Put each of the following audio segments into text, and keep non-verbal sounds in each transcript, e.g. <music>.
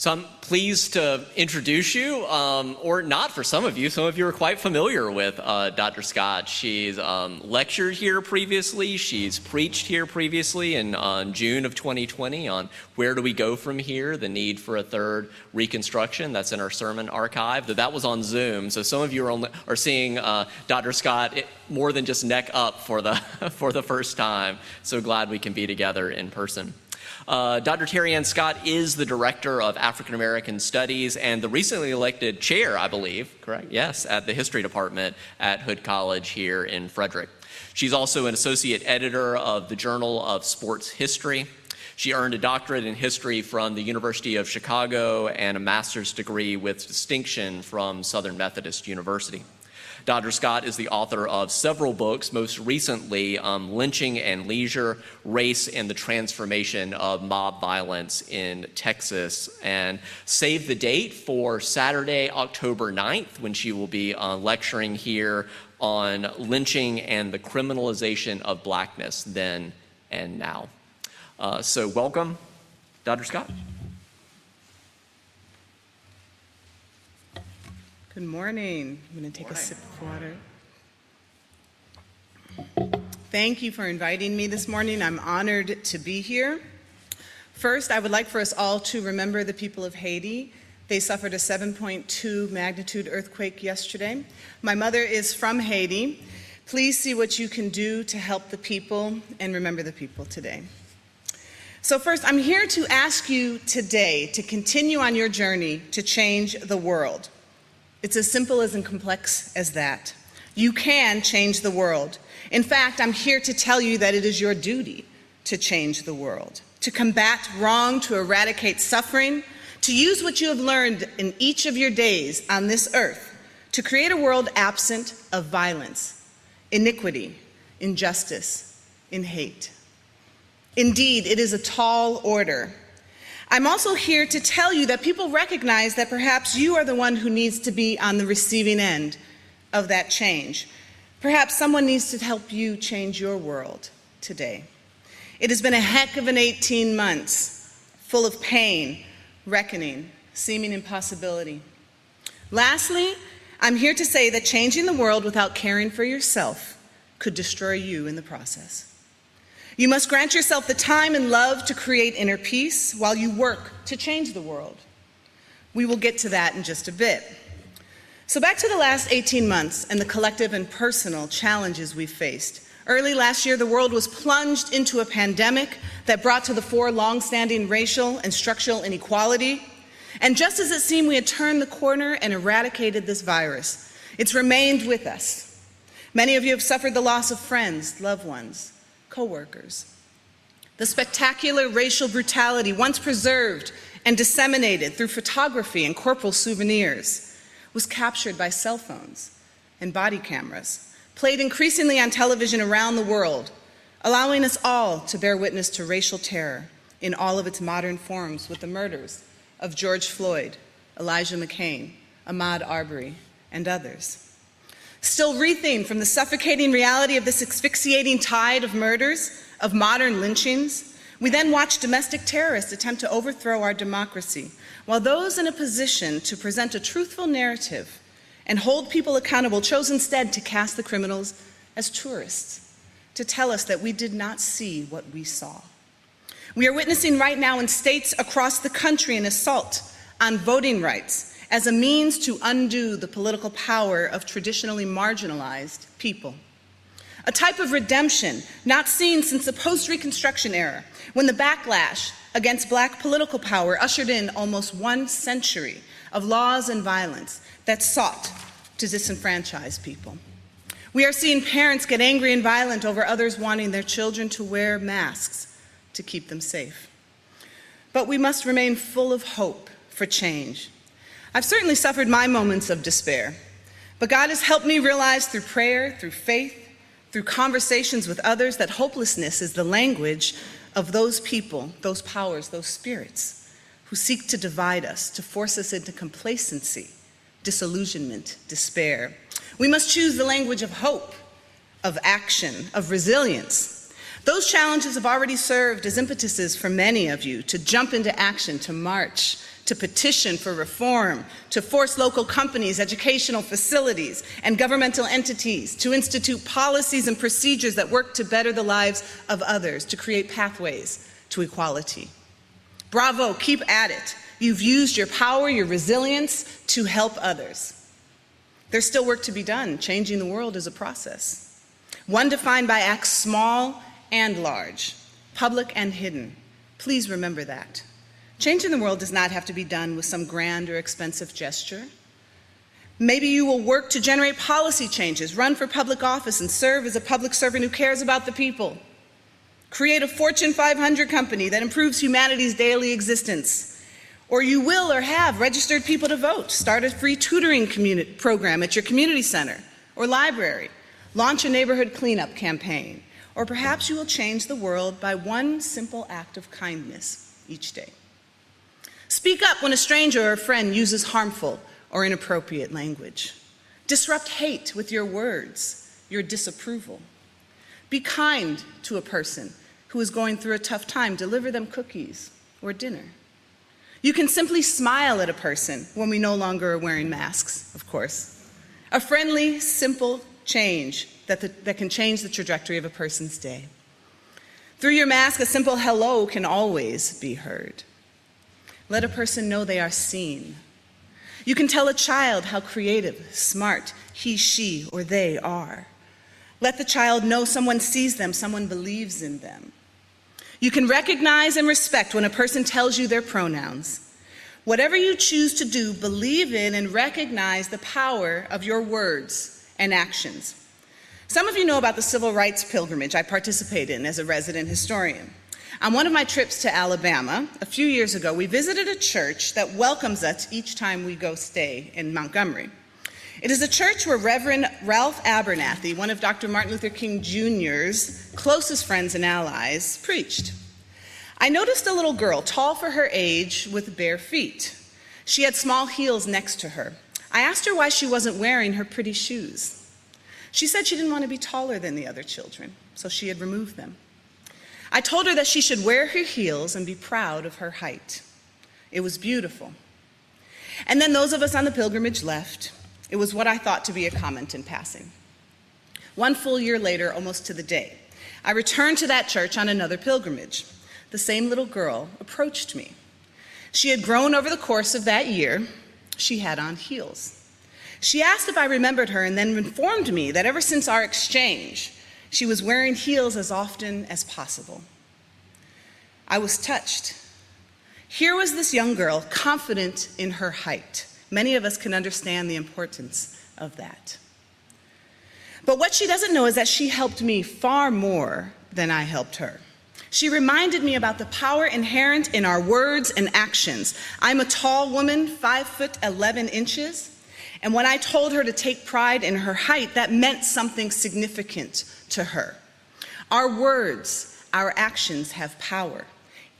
So I'm pleased to introduce you, um, or not for some of you. Some of you are quite familiar with uh, Dr. Scott. She's um, lectured here previously. She's preached here previously in on June of 2020 on where do we go from here, the need for a third reconstruction. That's in our sermon archive. That that was on Zoom. So some of you are, only, are seeing uh, Dr. Scott more than just neck up for the <laughs> for the first time. So glad we can be together in person. Uh, Dr. Terry Anne Scott is the director of African American Studies and the recently elected chair, I believe, correct? Yes, at the history department at Hood College here in Frederick. She's also an associate editor of the Journal of Sports History. She earned a doctorate in history from the University of Chicago and a master's degree with distinction from Southern Methodist University. Dr. Scott is the author of several books, most recently, um, Lynching and Leisure Race and the Transformation of Mob Violence in Texas. And save the date for Saturday, October 9th, when she will be uh, lecturing here on lynching and the criminalization of blackness then and now. Uh, so, welcome, Dr. Scott. Good morning. I'm going to take a sip of water. Thank you for inviting me this morning. I'm honored to be here. First, I would like for us all to remember the people of Haiti. They suffered a 7.2 magnitude earthquake yesterday. My mother is from Haiti. Please see what you can do to help the people and remember the people today. So, first, I'm here to ask you today to continue on your journey to change the world. It's as simple as and complex as that. You can change the world. In fact, I'm here to tell you that it is your duty to change the world, to combat wrong, to eradicate suffering, to use what you have learned in each of your days on this earth to create a world absent of violence, iniquity, injustice, and hate. Indeed, it is a tall order I'm also here to tell you that people recognize that perhaps you are the one who needs to be on the receiving end of that change. Perhaps someone needs to help you change your world today. It has been a heck of an 18 months, full of pain, reckoning, seeming impossibility. Lastly, I'm here to say that changing the world without caring for yourself could destroy you in the process. You must grant yourself the time and love to create inner peace while you work to change the world. We will get to that in just a bit. So, back to the last 18 months and the collective and personal challenges we've faced. Early last year, the world was plunged into a pandemic that brought to the fore longstanding racial and structural inequality. And just as it seemed we had turned the corner and eradicated this virus, it's remained with us. Many of you have suffered the loss of friends, loved ones, coworkers. The spectacular racial brutality, once preserved and disseminated through photography and corporal souvenirs, was captured by cell phones and body cameras, played increasingly on television around the world, allowing us all to bear witness to racial terror in all of its modern forms with the murders of George Floyd, Elijah McClain, Ahmaud Arbery, and others. Still wreathing from the suffocating reality of this asphyxiating tide of murders, of modern lynchings, we then watch domestic terrorists attempt to overthrow our democracy, while those in a position to present a truthful narrative and hold people accountable chose instead to cast the criminals as tourists, to tell us that we did not see what we saw. We are witnessing right now in states across the country an assault on voting rights as a means to undo the political power of traditionally marginalized people. A type of redemption not seen since the post Reconstruction era, when the backlash against black political power ushered in almost one century of laws and violence that sought to disenfranchise people. We are seeing parents get angry and violent over others wanting their children to wear masks to keep them safe. But we must remain full of hope for change I've certainly suffered my moments of despair, but God has helped me realize through prayer, through faith, through conversations with others that hopelessness is the language of those people, those powers, those spirits who seek to divide us, to force us into complacency, disillusionment, despair. We must choose the language of hope, of action, of resilience. Those challenges have already served as impetuses for many of you to jump into action, to march, to petition for reform, to force local companies, educational facilities, and governmental entities to institute policies and procedures that work to better the lives of others, to create pathways to equality. Bravo, keep at it. You've used your power, your resilience to help others. There's still work to be done. Changing the world is a process, one defined by acts small and large, public and hidden. Please remember that. Changing the world does not have to be done with some grand or expensive gesture. Maybe you will work to generate policy changes, run for public office, and serve as a public servant who cares about the people. Create a Fortune 500 company that improves humanity's daily existence. Or you will or have registered people to vote. Start a free tutoring program at your community center or library. Launch a neighborhood cleanup campaign. Or perhaps you will change the world by one simple act of kindness each day. Speak up when a stranger or a friend uses harmful or inappropriate language. Disrupt hate with your words, your disapproval. Be kind to a person who is going through a tough time. Deliver them cookies or dinner. You can simply smile at a person when we no longer are wearing masks, of course. A friendly, simple change that, the, that can change the trajectory of a person's day. Through your mask, a simple hello can always be heard. Let a person know they are seen. You can tell a child how creative, smart he, she, or they are. Let the child know someone sees them, someone believes in them. You can recognize and respect when a person tells you their pronouns. Whatever you choose to do, believe in and recognize the power of your words and actions. Some of you know about the civil rights pilgrimage I participated in as a resident historian. On one of my trips to Alabama a few years ago, we visited a church that welcomes us each time we go stay in Montgomery. It is a church where Reverend Ralph Abernathy, one of Dr. Martin Luther King Jr.'s closest friends and allies, preached. I noticed a little girl, tall for her age, with bare feet. She had small heels next to her. I asked her why she wasn't wearing her pretty shoes. She said she didn't want to be taller than the other children, so she had removed them. I told her that she should wear her heels and be proud of her height. It was beautiful. And then those of us on the pilgrimage left. It was what I thought to be a comment in passing. One full year later, almost to the day, I returned to that church on another pilgrimage. The same little girl approached me. She had grown over the course of that year. She had on heels. She asked if I remembered her and then informed me that ever since our exchange, she was wearing heels as often as possible. I was touched. Here was this young girl, confident in her height. Many of us can understand the importance of that. But what she doesn't know is that she helped me far more than I helped her. She reminded me about the power inherent in our words and actions. I'm a tall woman, five foot 11 inches. And when I told her to take pride in her height, that meant something significant to her. Our words, our actions have power,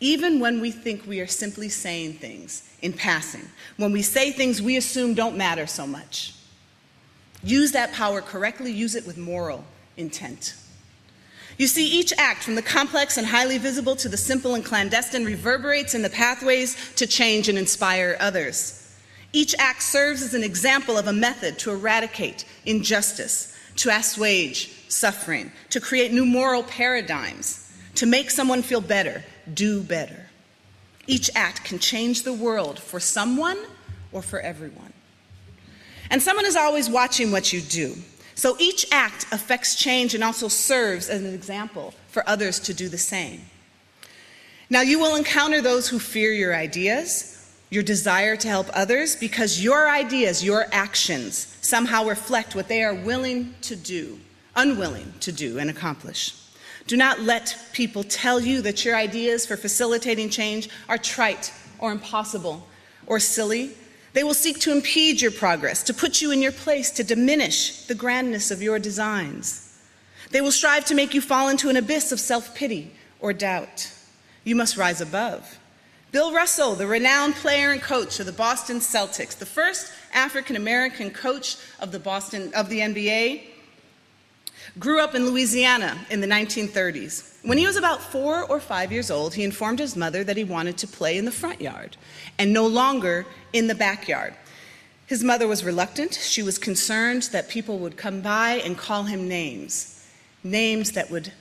even when we think we are simply saying things in passing, when we say things we assume don't matter so much. Use that power correctly, use it with moral intent. You see, each act, from the complex and highly visible to the simple and clandestine, reverberates in the pathways to change and inspire others. Each act serves as an example of a method to eradicate injustice, to assuage suffering, to create new moral paradigms, to make someone feel better, do better. Each act can change the world for someone or for everyone. And someone is always watching what you do. So each act affects change and also serves as an example for others to do the same. Now, you will encounter those who fear your ideas, your desire to help others because your ideas, your actions somehow reflect what they are willing to do, unwilling to do and accomplish. Do not let people tell you that your ideas for facilitating change are trite or impossible or silly. They will seek to impede your progress, to put you in your place, to diminish the grandness of your designs. They will strive to make you fall into an abyss of self pity or doubt. You must rise above Bill Russell, the renowned player and coach of the Boston Celtics, the first African American coach of the Boston of the NBA, Grew up in Louisiana in the 1930s. When he was about four or five years old, he informed his mother that he wanted to play in the front yard and no longer in the backyard. His mother was reluctant. She was concerned that people would come by and call him names, names that would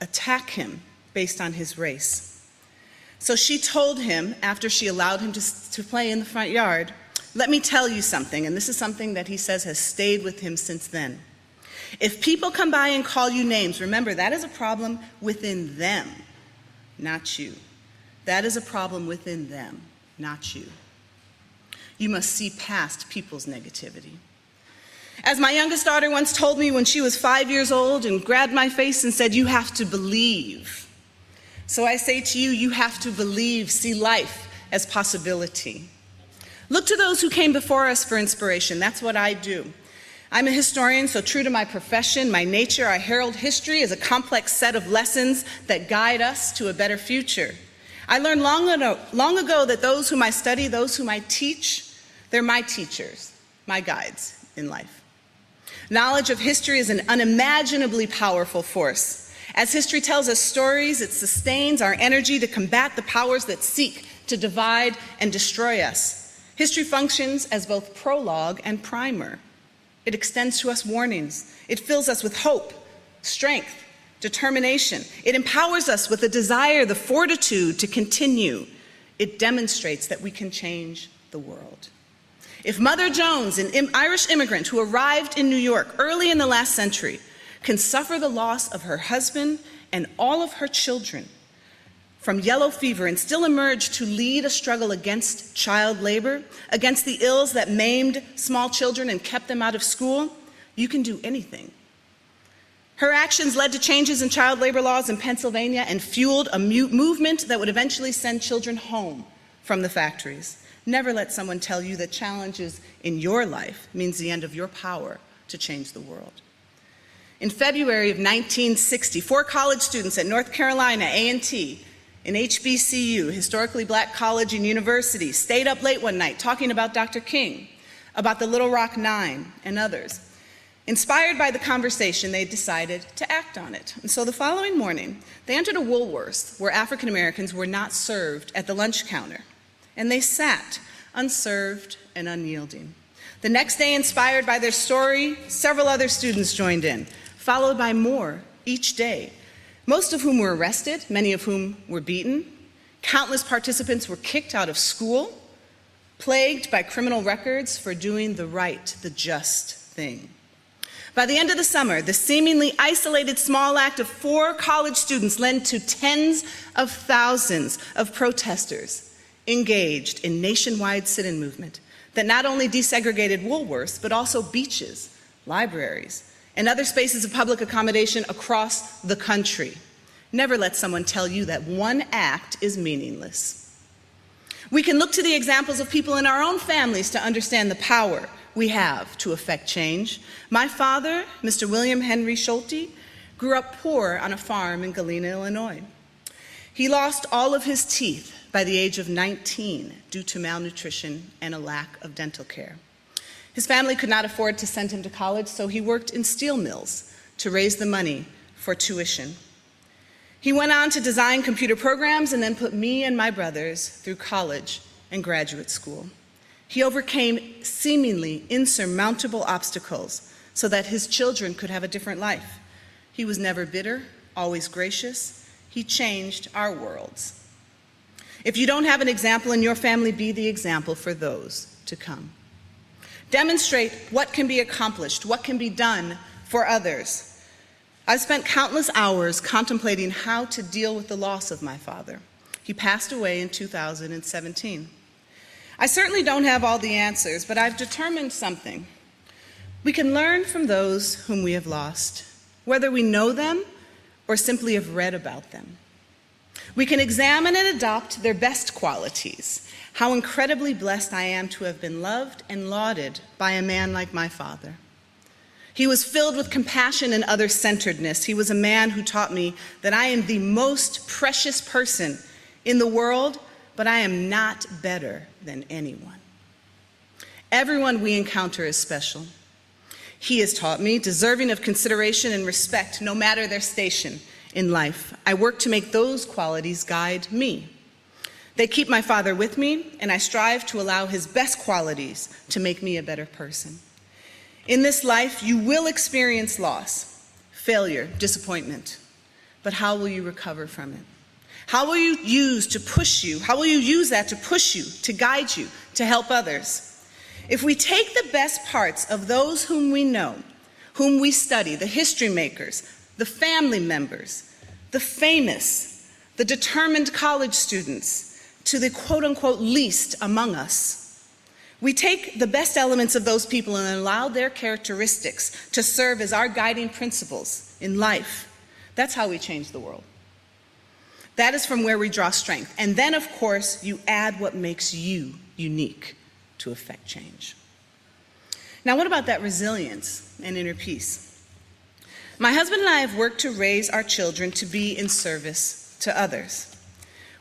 attack him based on his race. So she told him, after she allowed him to, to play in the front yard, let me tell you something, and this is something that he says has stayed with him since then. If people come by and call you names, remember that is a problem within them, not you. That is a problem within them, not you. You must see past people's negativity. As my youngest daughter once told me when she was five years old and grabbed my face and said, You have to believe. So I say to you, you have to believe, see life as possibility. Look to those who came before us for inspiration. That's what I do. I'm a historian, so true to my profession, my nature, I herald history as a complex set of lessons that guide us to a better future. I learned long ago, long ago that those whom I study, those whom I teach, they're my teachers, my guides in life. Knowledge of history is an unimaginably powerful force. As history tells us stories, it sustains our energy to combat the powers that seek to divide and destroy us. History functions as both prologue and primer. It extends to us warnings. It fills us with hope, strength, determination. It empowers us with the desire, the fortitude to continue. It demonstrates that we can change the world. If Mother Jones, an Irish immigrant who arrived in New York early in the last century, can suffer the loss of her husband and all of her children from yellow fever and still emerge to lead a struggle against child labor, against the ills that maimed small children and kept them out of school, you can do anything. Her actions led to changes in child labor laws in Pennsylvania and fueled a movement that would eventually send children home from the factories. Never let someone tell you that challenges in your life means the end of your power to change the world. In February of 1960, four college students at North Carolina A&T in HBCU, historically black college and university, stayed up late one night talking about Dr. King, about the Little Rock Nine, and others. Inspired by the conversation, they decided to act on it. And so the following morning, they entered a Woolworths where African Americans were not served at the lunch counter and they sat, unserved and unyielding. The next day, inspired by their story, several other students joined in, followed by more each day, most of whom were arrested, many of whom were beaten. Countless participants were kicked out of school, plagued by criminal records for doing the right, the just thing. By the end of the summer, the seemingly isolated small act of four college students led to tens of thousands of protesters engaged in nationwide sit-in movement that not only desegregated Woolworths, but also beaches, libraries, and other spaces of public accommodation across the country. Never let someone tell you that one act is meaningless. We can look to the examples of people in our own families to understand the power we have to affect change. My father, Mr. William Henry Schulte, grew up poor on a farm in Galena, Illinois. He lost all of his teeth by the age of 19 due to malnutrition and a lack of dental care. His family could not afford to send him to college, so he worked in steel mills to raise the money for tuition. He went on to design computer programs and then put me and my brothers through college and graduate school. He overcame seemingly insurmountable obstacles so that his children could have a different life. He was never bitter, always gracious. He changed our worlds. If you don't have an example in your family, be the example for those to come. Demonstrate what can be accomplished, what can be done for others. I've spent countless hours contemplating how to deal with the loss of my father. He passed away in 2017. I certainly don't have all the answers, but I've determined something. We can learn from those whom we have lost, whether we know them or simply have read about them. We can examine and adopt their best qualities. How incredibly blessed I am to have been loved and lauded by a man like my father. He was filled with compassion and other centeredness. He was a man who taught me that I am the most precious person in the world, but I am not better than anyone. Everyone we encounter is special. He has taught me, deserving of consideration and respect no matter their station in life. I work to make those qualities guide me. They keep my Father with me, and I strive to allow His best qualities to make me a better person. In this life, you will experience loss, failure, disappointment. But how will you recover from it? How will you use to push you? How will you use that to push you, to guide you, to help others? If we take the best parts of those whom we know, whom we study, the history makers, the family members, the famous, the determined college students, to the quote unquote least among us. We take the best elements of those people and allow their characteristics to serve as our guiding principles in life. That's how we change the world. That is from where we draw strength. And then, of course, you add what makes you unique to effect change. Now, what about that resilience and inner peace? My husband and I have worked to raise our children to be in service to others.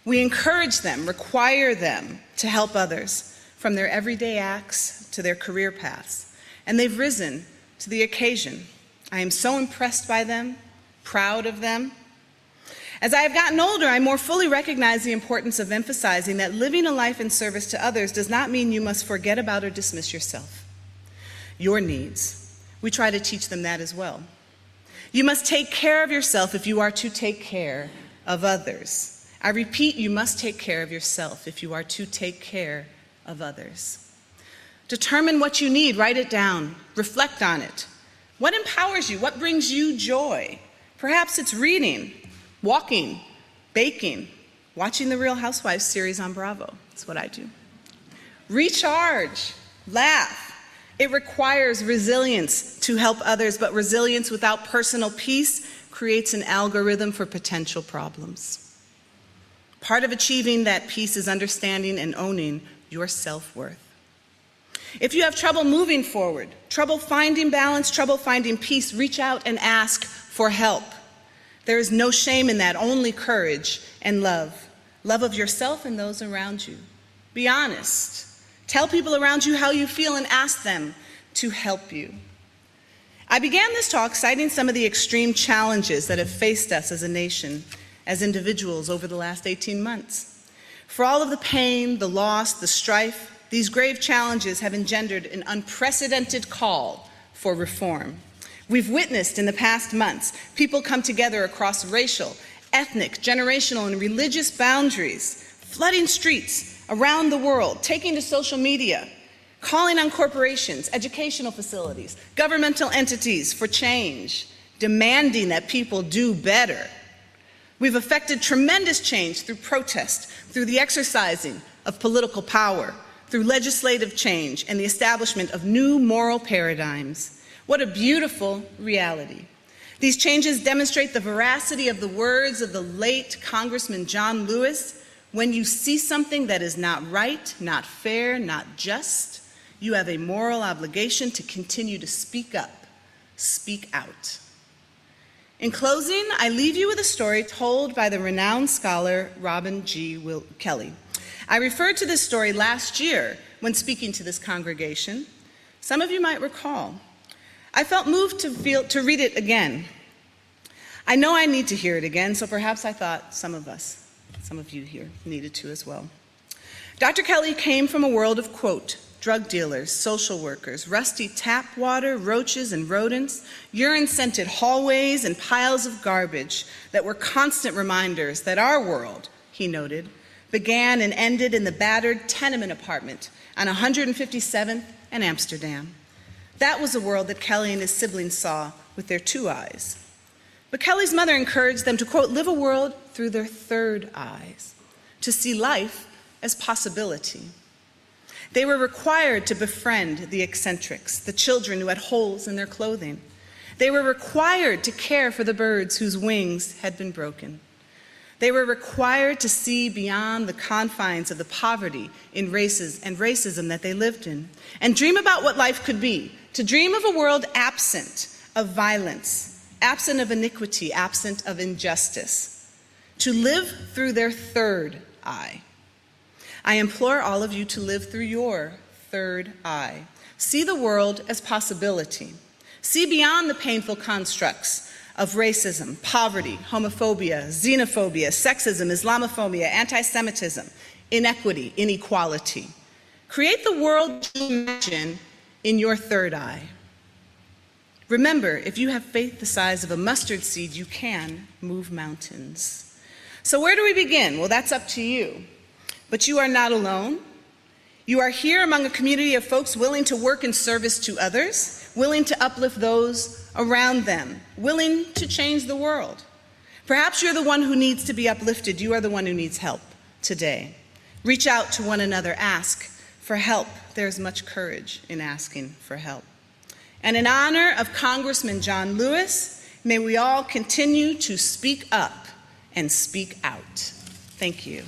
We encourage them, require them to help others from their everyday acts to their career paths, and they've risen to the occasion. I am so impressed by them, proud of them. As I have gotten older, I more fully recognize the importance of emphasizing that living a life in service to others does not mean you must forget about or dismiss yourself. Your needs. We try to teach them that as well. You must take care of yourself if you are to take care of others. I repeat, you must take care of yourself if you are to take care of others. Determine what you need, write it down, reflect on it. What empowers you? What brings you joy? Perhaps it's reading, walking, baking, watching the Real Housewives series on Bravo. That's what I do. Recharge, laugh. It requires resilience to help others, but resilience without personal peace creates an algorithm for potential problems. Part of achieving that peace is understanding and owning your self worth. If you have trouble moving forward, trouble finding balance, trouble finding peace, reach out and ask for help. There is no shame in that, only courage and love. Love of yourself and those around you. Be honest. Tell people around you how you feel and ask them to help you. I began this talk citing some of the extreme challenges that have faced us as a nation as individuals over the last 18 months. For all of the pain, the loss, the strife, these grave challenges have engendered an unprecedented call for reform. We've witnessed in the past months people come together across racial, ethnic, generational, and religious boundaries, flooding streets around the world, taking to social media, calling on corporations, educational facilities, governmental entities for change, demanding that people do better We've effected tremendous change through protest, through the exercising of political power, through legislative change, and the establishment of new moral paradigms. What a beautiful reality. These changes demonstrate the veracity of the words of the late Congressman John Lewis when you see something that is not right, not fair, not just, you have a moral obligation to continue to speak up, speak out. In closing, I leave you with a story told by the renowned scholar Robin G. Will- Kelley. I referred to this story last year when speaking to this congregation. Some of you might recall. I felt moved to, feel, to read it again. I know I need to hear it again, so perhaps I thought some of us, some of you here, needed to as well. Dr. Kelley came from a world of, quote, drug dealers, social workers, rusty tap water, roaches and rodents, urine scented hallways, and piles of garbage that were constant reminders that our world, he noted, began and ended in the battered tenement apartment on 157th and Amsterdam. That was a world that Kelley and his siblings saw with their two eyes. But Kelley's mother encouraged them to, quote, live a world through their third eyes, to see life as possibility. They were required to befriend the eccentrics, the children who had holes in their clothing. They were required to care for the birds whose wings had been broken. They were required to see beyond the confines of the poverty in races and racism that they lived in and dream about what life could be, to dream of a world absent of violence, absent of iniquity, absent of injustice, to live through their third eye. I implore all of you to live through your third eye. See the world as possibility. See beyond the painful constructs of racism, poverty, homophobia, xenophobia, sexism, Islamophobia, anti Semitism, inequity, inequality. Create the world you imagine in your third eye. Remember, if you have faith the size of a mustard seed, you can move mountains. So, where do we begin? Well, that's up to you. But you are not alone. You are here among a community of folks willing to work in service to others, willing to uplift those around them, willing to change the world. Perhaps you're the one who needs to be uplifted. You are the one who needs help today. Reach out to one another, ask for help. There's much courage in asking for help. And in honor of Congressman John Lewis, may we all continue to speak up and speak out. Thank you.